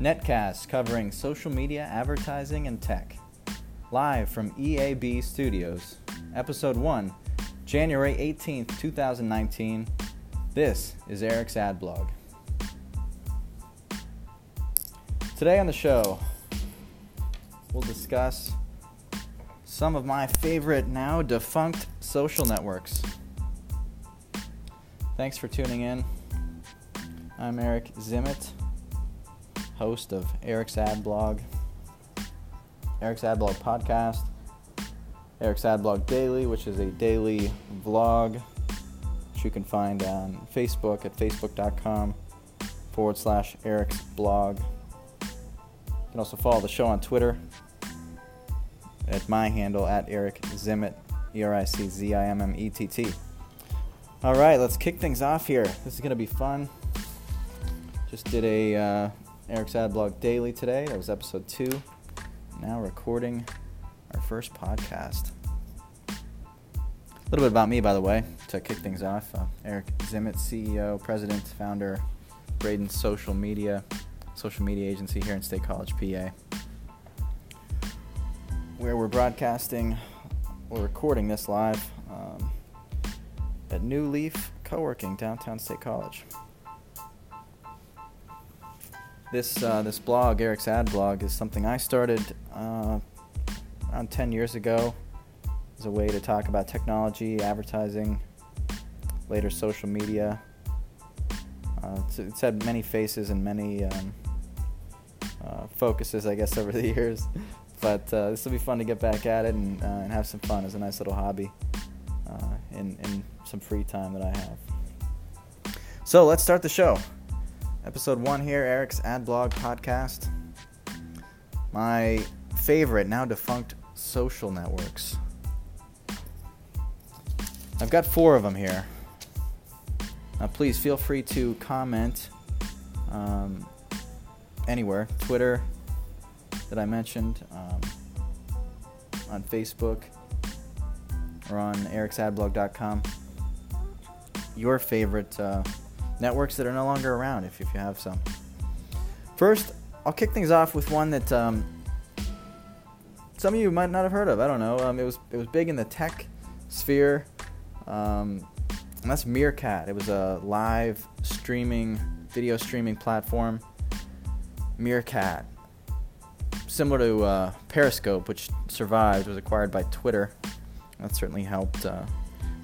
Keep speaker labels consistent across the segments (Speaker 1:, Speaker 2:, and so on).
Speaker 1: Netcast covering social media, advertising, and tech. Live from EAB Studios. Episode 1, January 18th, 2019. This is Eric's Ad Blog. Today on the show, we'll discuss some of my favorite now defunct social networks. Thanks for tuning in. I'm Eric Zimmett, host of Eric's Ad Blog, Eric's Ad Blog podcast, Eric's Ad Blog Daily, which is a daily vlog which you can find on Facebook at facebook.com forward slash Eric's blog. You can also follow the show on Twitter at my handle at Eric Zimmett, E R I C Z I M M E T T. All right, let's kick things off here. This is going to be fun. Just did a uh, Eric's Ad Blog Daily today. That was episode two. Now recording our first podcast. A little bit about me, by the way, to kick things off. Uh, Eric Zimmett, CEO, president, founder, Braden Social Media, social media agency here in State College, PA where we're broadcasting or recording this live um, at New Leaf Co-working downtown State College. This uh, this blog, Eric's Ad Blog, is something I started uh, around 10 years ago as a way to talk about technology, advertising, later social media. Uh, it's, it's, had many faces and many um, uh, focuses, I guess, over the years. But uh, this will be fun to get back at it and, uh, and have some fun as a nice little hobby in, in some free time that I have. So let's start the show. Episode one here, Eric's Ad Blog Podcast. My favorite, now defunct social networks. I've got four of them here. Now, please feel free to comment um, anywhere Twitter, that I mentioned um, on Facebook or on ericsadblog.com. Your favorite uh, networks that are no longer around, if, if you have some. First, I'll kick things off with one that um, some of you might not have heard of. I don't know. Um, it was it was big in the tech sphere, um, and that's Meerkat. It was a live streaming, video streaming platform. Meerkat similar to uh, Periscope, which survived, was acquired by Twitter. That certainly helped uh,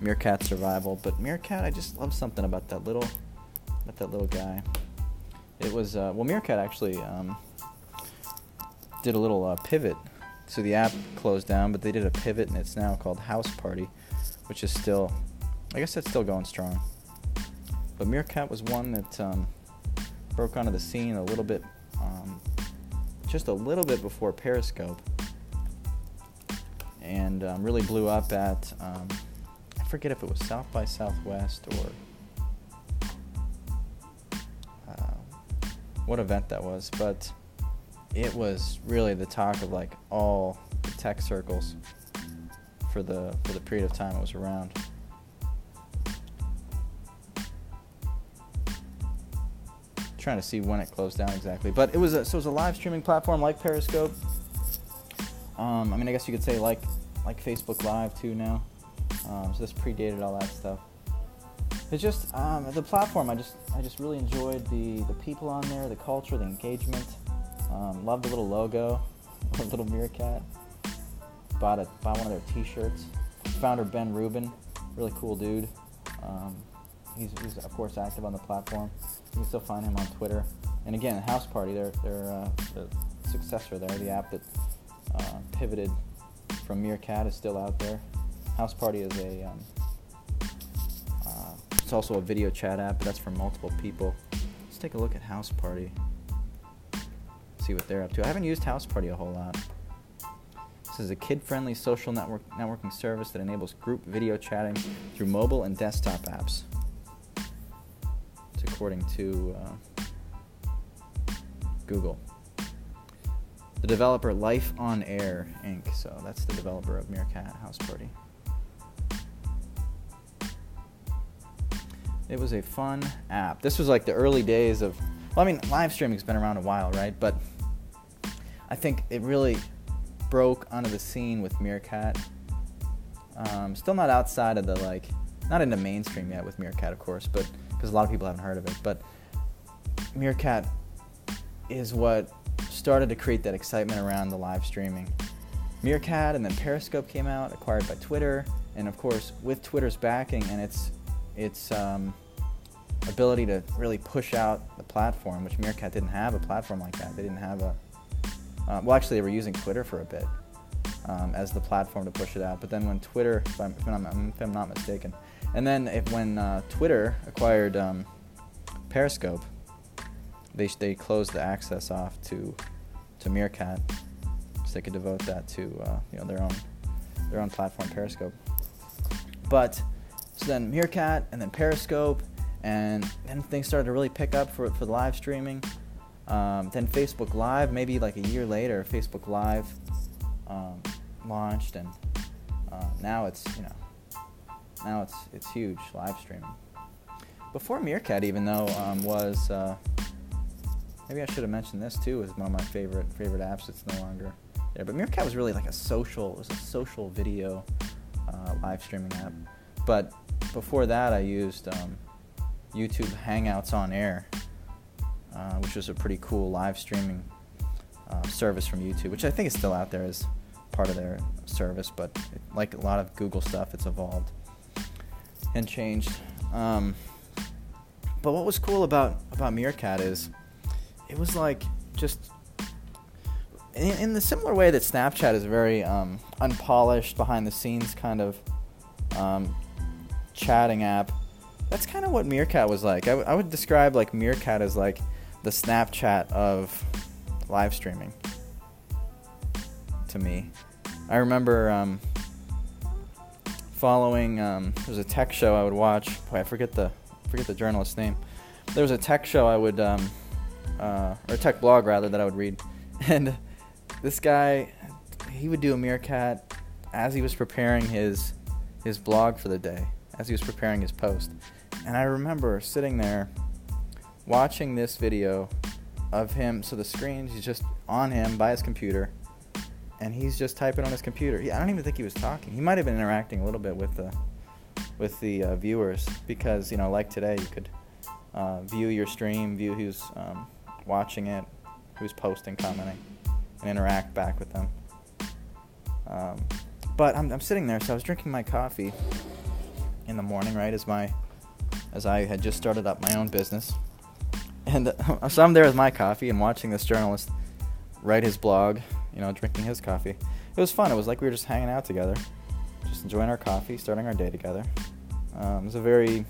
Speaker 1: Meerkat's survival. But Meerkat, I just love something about that little, about that little guy. It was uh, well, Meerkat actually um, did a little uh, pivot. So the app closed down, but they did a pivot, and it's now called House Party, which is still, I guess that's still going strong. But Meerkat was one that um, broke onto the scene a little bit um, just a little bit before Periscope, and um, really blew up at um, I forget if it was South by Southwest or what event that was, but it was really the talk of like all the tech circles for the for the period of time it was around. trying to see when it closed down exactly. But it was a, so it was a live streaming platform like Periscope. Um, I mean, I guess you could say like like Facebook Live too now. Um, so this predated all that stuff. It's just um, the platform. I just I just really enjoyed the the people on there, the culture, the engagement. Um, loved the little logo, the little meerkat. Bought a bought one of their T-shirts. Founder Ben Rubin, really cool dude. Um, he's, he's of course active on the platform. You can still find him on Twitter. And again, House Party, they're, they're uh, successor there, the app that uh, pivoted from Meerkat is still out there. House Party is a, um, it's also a video chat app, but that's for multiple people. Let's take a look at House Party. See what they're up to. I haven't used House Party a whole lot. This is a kid-friendly social network networking service that enables group video chatting through mobile and desktop apps It's according to uh, Google. The developer Life on Air Inc. So that's the developer of Meerkat House Party. It was a fun app. This was like the early days of Well, I mean, live streaming's been around a while, right? But I think it really broke onto the scene with Meerkat. Um, still not outside of the like, not into mainstream yet with Meerkat, of course, but because a lot of people haven't heard of it. But Meerkat is what started to create that excitement around the live streaming. Meerkat and then Periscope came out, acquired by Twitter, and of course with Twitter's backing and its its um, ability to really push out the platform, which Meerkat didn't have a platform like that. They didn't have a uh, well, actually, they were using Twitter for a bit um, as the platform to push it out. But then when Twitter, if I'm, if I'm, if I'm not mistaken, and then if, when uh, Twitter acquired um, Periscope, they they closed the access off to to Meerkat, so they could devote that to uh, you know their own their own platform, Periscope. But so then Meerkat and then Periscope, and then things started to really pick up for for live streaming. Um, then Facebook Live, maybe like a year later, Facebook Live um, launched, and uh, now it's you know now it's it's huge live streaming. Before Meerkat, even though um, was uh, maybe I should have mentioned this too as one of my favorite favorite apps. It's no longer there, but Meerkat was really like a social it was a social video uh, live streaming app. But before that, I used um, YouTube Hangouts on Air uh, which was a pretty cool live streaming uh, service from YouTube, which I think is still out there as part of their service, but it, like a lot of Google stuff, it's evolved and changed. Um, but what was cool about about Meerkat is it was like just in, in the similar way that Snapchat is very um, unpolished, behind the scenes kind of um, chatting app. That's kind of what Meerkat was like. I, w- I would describe like Meerkat as like the Snapchat of live streaming to me. I remember um, following. Um, there was a tech show I would watch. Boy, I forget the forget the journalist's name. There was a tech show I would, um, uh, or tech blog rather, that I would read, and this guy, he would do a meerkat as he was preparing his his blog for the day, as he was preparing his post, and I remember sitting there watching this video of him. So the screen, he's just on him by his computer, and he's just typing on his computer. He, I don't even think he was talking. He might have been interacting a little bit with the with the uh, viewers because you know, like today, you could uh, view your stream, view who's um, watching it, who's posting, commenting, and interact back with them. Um, but I'm, I'm sitting there, so I was drinking my coffee in the morning, right, as my as I had just started up my own business and so I'm there with my coffee and watching this journalist write his blog, you know, drinking his coffee. It was fun. It was like we were just hanging out together, just enjoying our coffee, starting our day together. Um, it was a very,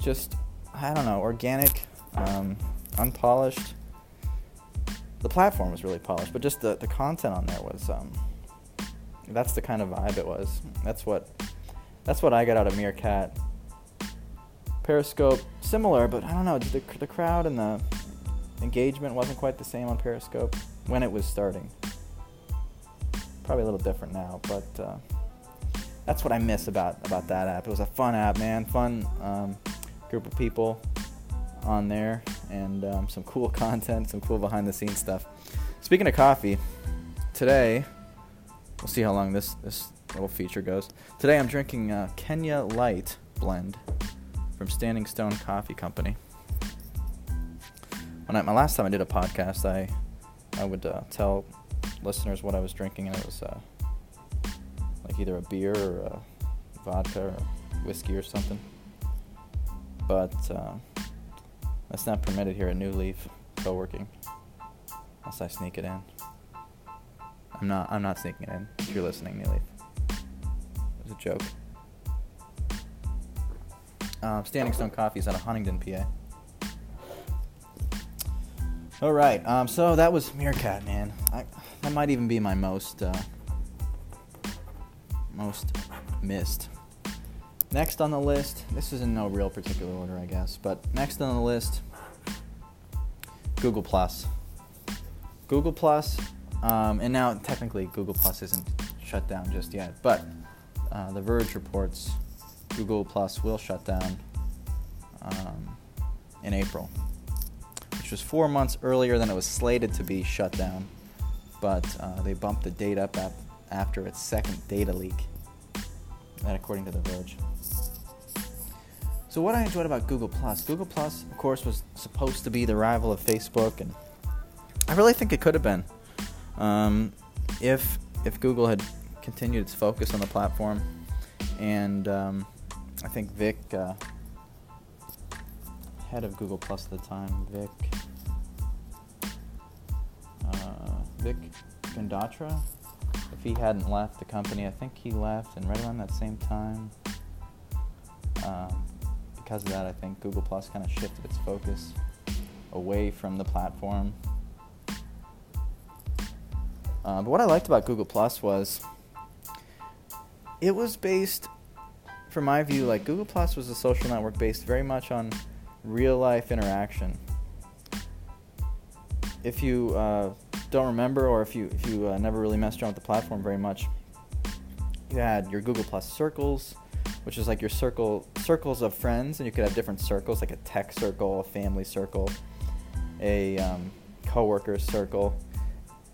Speaker 1: just, I don't know, organic, um, unpolished. The platform was really polished, but just the, the content on there was, um, that's the kind of vibe it was. That's what, that's what I got out of Meerkat. Periscope, similar, but I don't know. The, the crowd and the engagement wasn't quite the same on Periscope when it was starting. Probably a little different now, but uh, that's what I miss about about that app. It was a fun app, man. Fun um, group of people on there, and um, some cool content, some cool behind the scenes stuff. Speaking of coffee, today we'll see how long this this little feature goes. Today I'm drinking uh, Kenya Light blend from Standing Stone Coffee Company. When I, my last time I did a podcast, I I would uh, tell listeners what I was drinking, and it was uh, like either a beer or a vodka or whiskey or something. But uh, that's not permitted here at New Leaf Co-working, unless I sneak it in. I'm not. I'm not sneaking it in. If you're listening, New Leaf, a joke. Uh, Standing Stone Coffee is out of Huntingdon, PA. All right, um, so that was Meerkat, man. I, that might even be my most uh, most missed. Next on the list, this is in no real particular order, I guess, but next on the list, Google Plus. Google Plus, um, and now technically Google Plus isn't shut down just yet, but uh, The Verge reports Google Plus will shut down um, in April. Which was four months earlier than it was slated to be shut down. But uh, they bumped the date up after its second data leak. That, according to The Verge. So, what I enjoyed about Google Plus, Google Plus, of course, was supposed to be the rival of Facebook, and I really think it could have been um, if if Google had continued its focus on the platform, and um, I think Vic, uh, head of Google Plus at the time, Vic, uh, Vic Gundatra, if he hadn't left the company, I think he left, and right around that same time, um, because of that, I think Google Plus kind of shifted its focus away from the platform. Uh, but what I liked about Google Plus was it was based, from my view, like Google Plus was a social network based very much on real life interaction. If you uh, don't remember, or if you if you uh, never really messed around with the platform very much, you had your Google Plus circles, which is like your circle circles of friends, and you could have different circles, like a tech circle, a family circle, a um, coworker circle,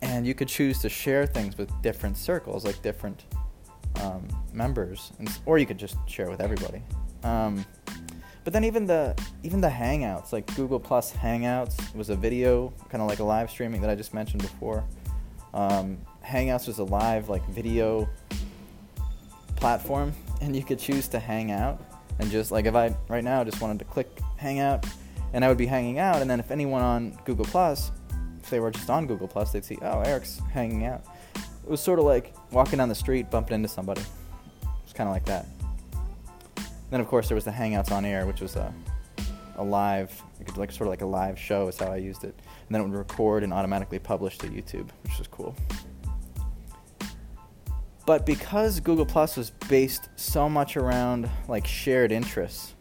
Speaker 1: and you could choose to share things with different circles, like different um, members, and, or you could just share with everybody. Um, but then even the even the Hangouts, like Google Plus Hangouts, was a video, kind of like a live streaming that I just mentioned before. Um, Hangouts was a live like video platform, and you could choose to hang out and just like if I right now just wanted to click Hangout, and I would be hanging out, and then if anyone on Google Plus, if they were just on Google Plus, they'd see, oh, Eric's hanging out. It was sort of like walking down the street, bumping into somebody. It's kind of like that. Then of course there was the Hangouts on Air, which was a a live, like sort of like a live show is how I used it, and then it would record and automatically publish to YouTube, which was cool. But because Google Plus was based so much around like shared interests,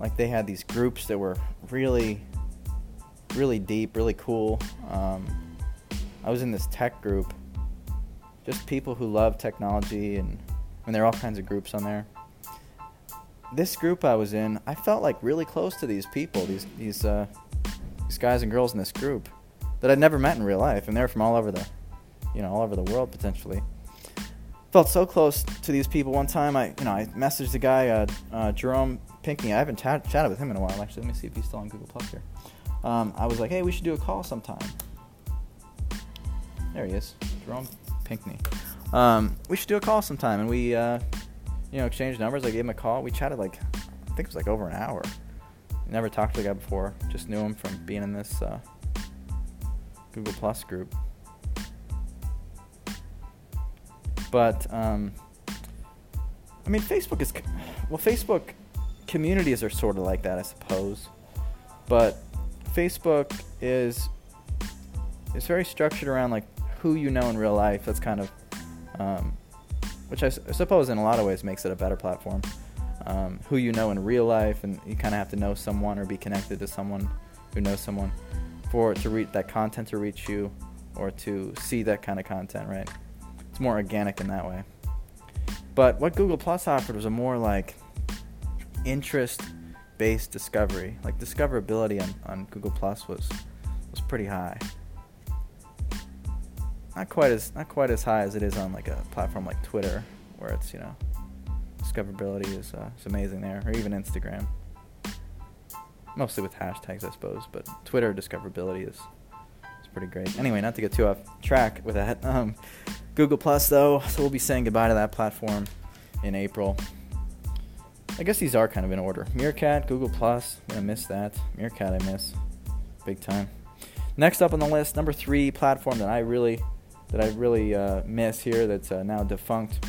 Speaker 1: like they had these groups that were really, really deep, really cool. Um, I was in this tech group, just people who love technology, and mean, there are all kinds of groups on there this group I was in, I felt like really close to these people, these these uh, these guys and girls in this group that I'd never met in real life, and they're from all over the, you know, all over the world potentially. Felt so close to these people. One time, I you know I messaged the guy uh, uh, Jerome Pinkney. I haven't chat- chatted with him in a while. Actually, let me see if he's still on Google Plus here. Um, I was like, hey, we should do a call sometime. There he is, Jerome Pinkney. Um, we should do a call sometime, and we uh, you know, exchanged numbers. I gave him a call. We chatted like, I think it was like over an hour. Never talked to the guy before. Just knew him from being in this uh, Google Plus group. But um, I mean, Facebook is well, Facebook communities are sort of like that, I suppose. But Facebook is is very structured around like who you know in real life. That's kind of um, which I, suppose in a lot of ways makes it a better platform. Um, who you know in real life, and you kind of have to know someone or be connected to someone who knows someone for to reach that content to reach you or to see that kind of content, right? It's more organic in that way. But what Google Plus offered was a more like interest based discovery. Like discoverability on, on Google Plus was was pretty high not quite as not quite as high as it is on like a platform like Twitter, where it's you know discoverability is uh, is amazing there, or even Instagram. Mostly with hashtags, I suppose, but Twitter discoverability is is pretty great. Anyway, not to get too off track with that. Um, Google Plus though, so we'll be saying goodbye to that platform in April. I guess these are kind of in order. Meerkat, Google Plus, I miss that. Meerkat, I miss big time. Next up on the list, number three platform that I really that I really uh, miss here that's uh, now defunct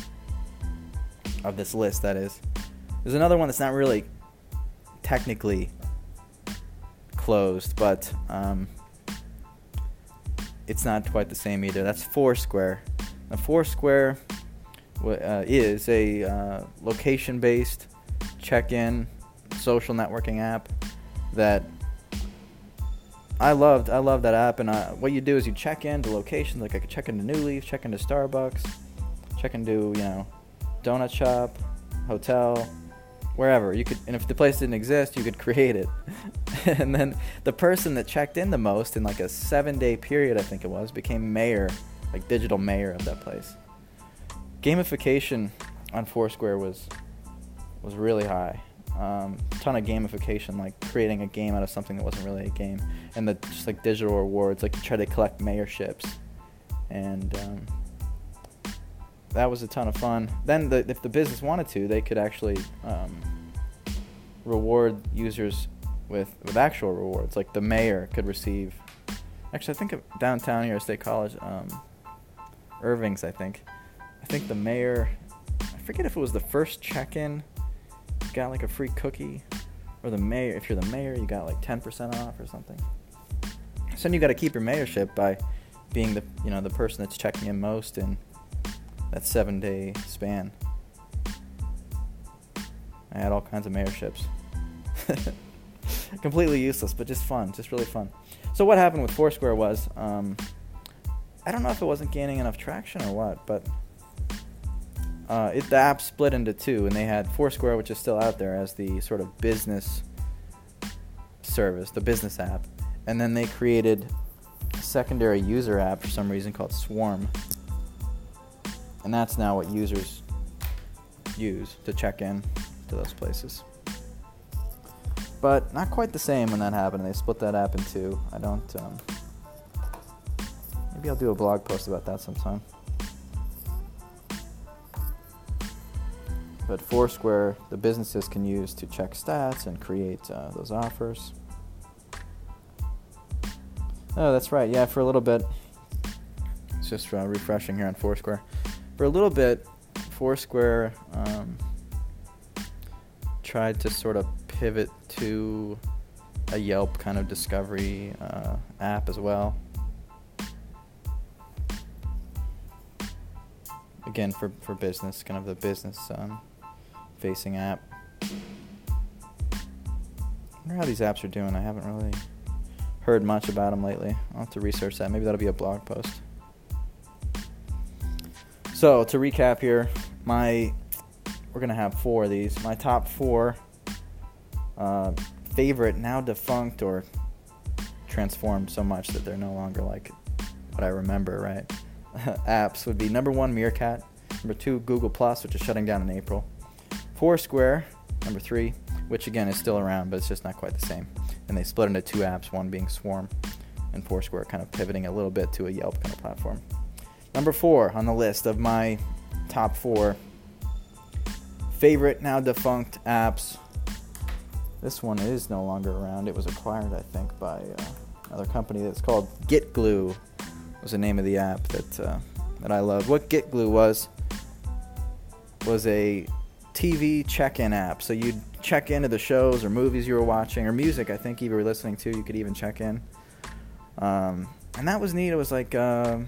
Speaker 1: of this list, that is. There's another one that's not really technically closed, but um, it's not quite the same either. That's Foursquare. Now, Foursquare uh, is a uh, location based check in social networking app that I loved I love that app, and uh, what you do is you check into locations like I could check into New Leaf, check into Starbucks, check into you know donut shop, hotel, wherever you could, and if the place didn't exist, you could create it. and then the person that checked in the most in like a seven-day period, I think it was, became mayor, like digital mayor of that place. Gamification on Foursquare was was really high. Um, ton of gamification, like creating a game out of something that wasn't really a game, and the just like digital rewards, like you try to collect mayorships, and um, that was a ton of fun. Then, the, if the business wanted to, they could actually um, reward users with with actual rewards. Like the mayor could receive. Actually, I think of downtown here at State College, um, Irving's. I think. I think the mayor. I forget if it was the first check-in got like a free cookie, or the mayor. If you're the mayor, you got like 10% off or something. So then you got to keep your mayorship by being the you know the person that's checking in most in that seven day span. I had all kinds of mayorships. Completely useless, but just fun, just really fun. So what happened with Foursquare was, um, I don't know if it wasn't gaining enough traction or what, but uh, it, the app split into two, and they had Foursquare, which is still out there as the sort of business service, the business app, and then they created a secondary user app for some reason called Swarm, and that's now what users use to check in to those places. But not quite the same when that happened. They split that app in two. I don't. Um, maybe I'll do a blog post about that sometime. But Foursquare, the businesses can use to check stats and create uh, those offers. Oh, that's right. Yeah, for a little bit. It's just uh, refreshing here on Foursquare. For a little bit, Foursquare um, tried to sort of pivot to a Yelp kind of discovery uh, app as well. Again, for, for business, kind of the business um, facing app. I wonder how these apps are doing. I haven't really heard much about them lately. I'll have to research that. Maybe that'll be a blog post. So to recap here, my we're gonna have four of these. My top four uh, favorite, now defunct or transformed so much that they're no longer like what I remember. Right? apps would be number one Meerkat, number two Google Plus, which is shutting down in April. Foursquare, number three, which again is still around, but it's just not quite the same. And they split into two apps, one being Swarm, and Foursquare kind of pivoting a little bit to a Yelp kind of platform. Number four on the list of my top four favorite now defunct apps. This one is no longer around. It was acquired, I think, by uh, another company that's called GetGlue. Was the name of the app that uh, that I loved. What GetGlue was was a TV check-in app. So you'd check into the shows or movies you were watching or music. I think you were listening to. You could even check in. Um, and that was neat. It was like uh, um,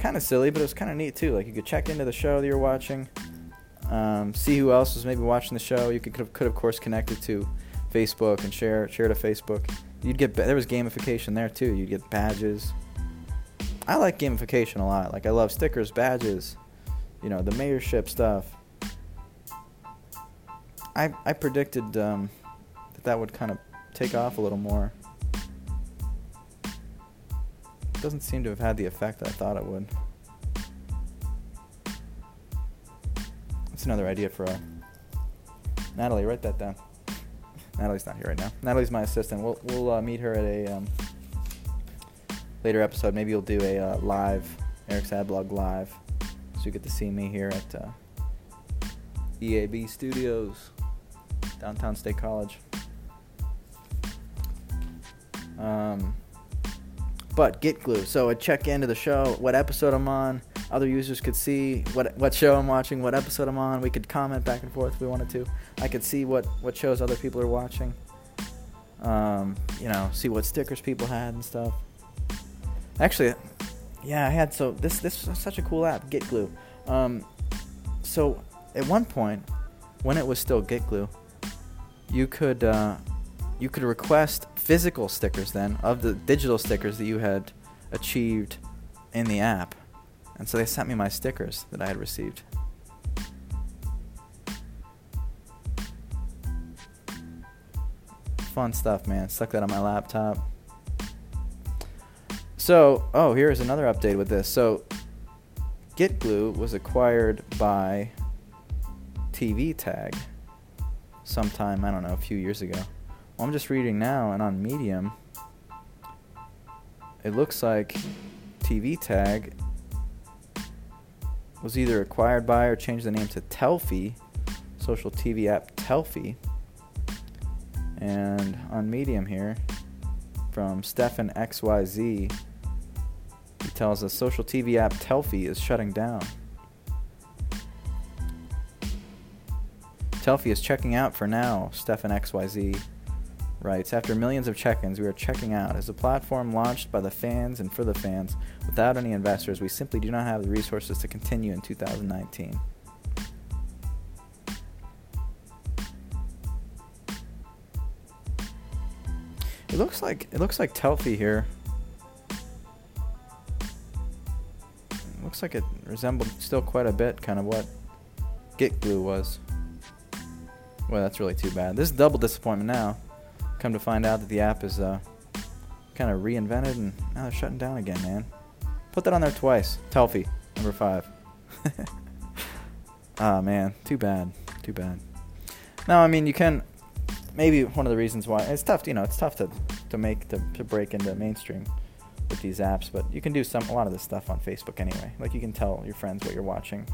Speaker 1: kind of silly, but it was kind of neat too. Like you could check into the show that you're watching, um, see who else was maybe watching the show. You could could, could of course connect it to Facebook and share share to Facebook. You'd get there was gamification there too. You'd get badges. I like gamification a lot. Like I love stickers, badges, you know, the mayorship stuff. I I predicted um, that that would kind of take off a little more. It doesn't seem to have had the effect that I thought it would. That's another idea for a Natalie. Write that down. Natalie's not here right now. Natalie's my assistant. We'll we'll uh, meet her at a um, later episode. Maybe you'll do a uh, live Eric's Ad Blog live, so you get to see me here at uh, EAB Studios downtown State College. Um, but GetGlue. So I check into the show, what episode I'm on. Other users could see what what show I'm watching, what episode I'm on. We could comment back and forth if we wanted to. I could see what what shows other people are watching. Um, you know, see what stickers people had and stuff. Actually, yeah, I had so this this was such a cool app, GetGlue. Um, so at one point, when it was still GetGlue, you could uh, you could request physical stickers then of the digital stickers that you had achieved in the app. And so they sent me my stickers that I had received. Fun stuff, man. Stuck that on my laptop. So, oh, here's another update with this. So, GetGlue was acquired by TV Tag sometime, I don't know, a few years ago. Well, I'm just reading now, and on Medium, it looks like TV Tag was either acquired by or changed the name to Telfy, social TV app Telfy. And on Medium here, from Stefan XYZ, he tells us social TV app Telfy is shutting down. Telfy is checking out for now, Stefan XYZ writes After millions of check ins, we are checking out. As a platform launched by the fans and for the fans, without any investors, we simply do not have the resources to continue in 2019. It looks like it looks like Telfy here. It looks like it resembled still quite a bit kind of what Get Glue was. Well, that's really too bad. This is double disappointment now. Come to find out that the app is uh, kind of reinvented and now they're shutting down again, man. Put that on there twice. Telfy, number five. Ah, oh, man. Too bad. Too bad. Now, I mean, you can. Maybe one of the reasons why it's tough, you know, it's tough to, to make to, to break into mainstream with these apps, but you can do some a lot of this stuff on Facebook anyway. Like you can tell your friends what you're watching.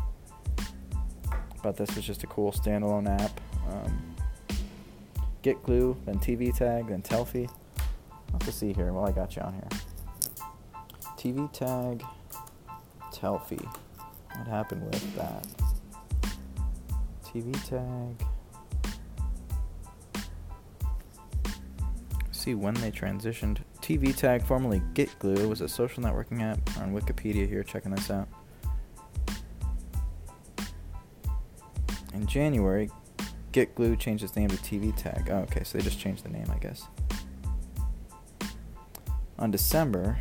Speaker 1: But this was just a cool standalone app. Um, Get Glue, then TV Tag, then Telfy. To see here Well, I got you on here. TV Tag, Telfy. What happened with that? TV Tag. See when they transitioned. TV Tag, formerly Get Glue, was a social networking app on Wikipedia here, checking this out. In January, Get Glue changed its name to TV Tag. Oh, okay, so they just changed the name, I guess. On December,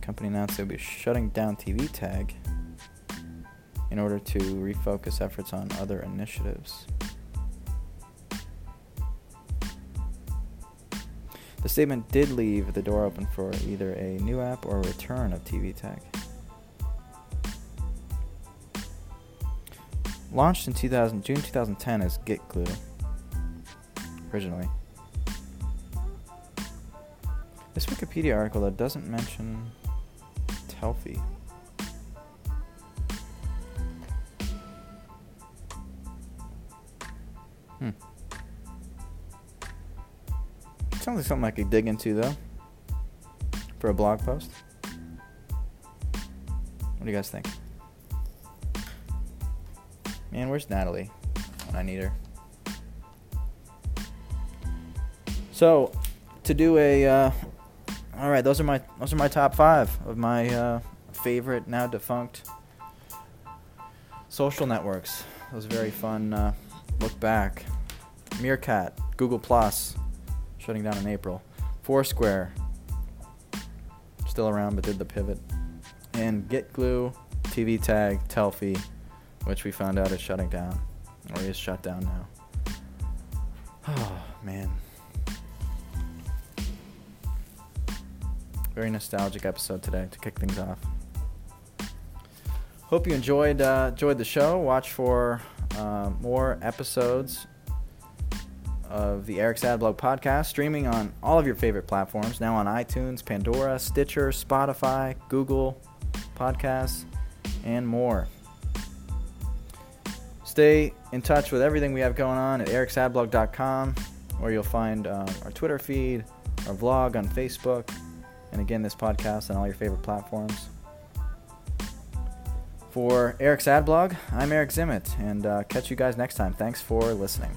Speaker 1: company announced they'll be shutting down TV Tag in order to refocus efforts on other initiatives. The statement did leave the door open for either a new app or a return of TV Tag. Launched in 2000, June 2010 as Get Glue. Originally. This Wikipedia article that doesn't mention Telfy. Hmm. Sounds like something I could dig into though. For a blog post. What do you guys think? Man, where's Natalie when I need her? So, to do a, uh, all right, those are my those are my top five of my uh, favorite now defunct social networks. A very fun uh, look back. Meerkat, Google Plus, shutting down in April. Foursquare, still around but did the pivot. And GetGlue, TV Tag, Telfy, which we found out is shutting down, or is shut down now. Oh, man. Very nostalgic episode today to kick things off. Hope you enjoyed uh, enjoyed the show. Watch for uh, more episodes of the Eric's Adblog podcast, streaming on all of your favorite platforms. Now on iTunes, Pandora, Stitcher, Spotify, Google Podcasts, and more. Stay in touch with everything we have going on at ericsadblog.com, where you'll find um, our Twitter feed, our vlog on Facebook, and again, this podcast on all your favorite platforms. For Eric's Adblog, I'm Eric Zimmett, and uh, catch you guys next time. Thanks for listening.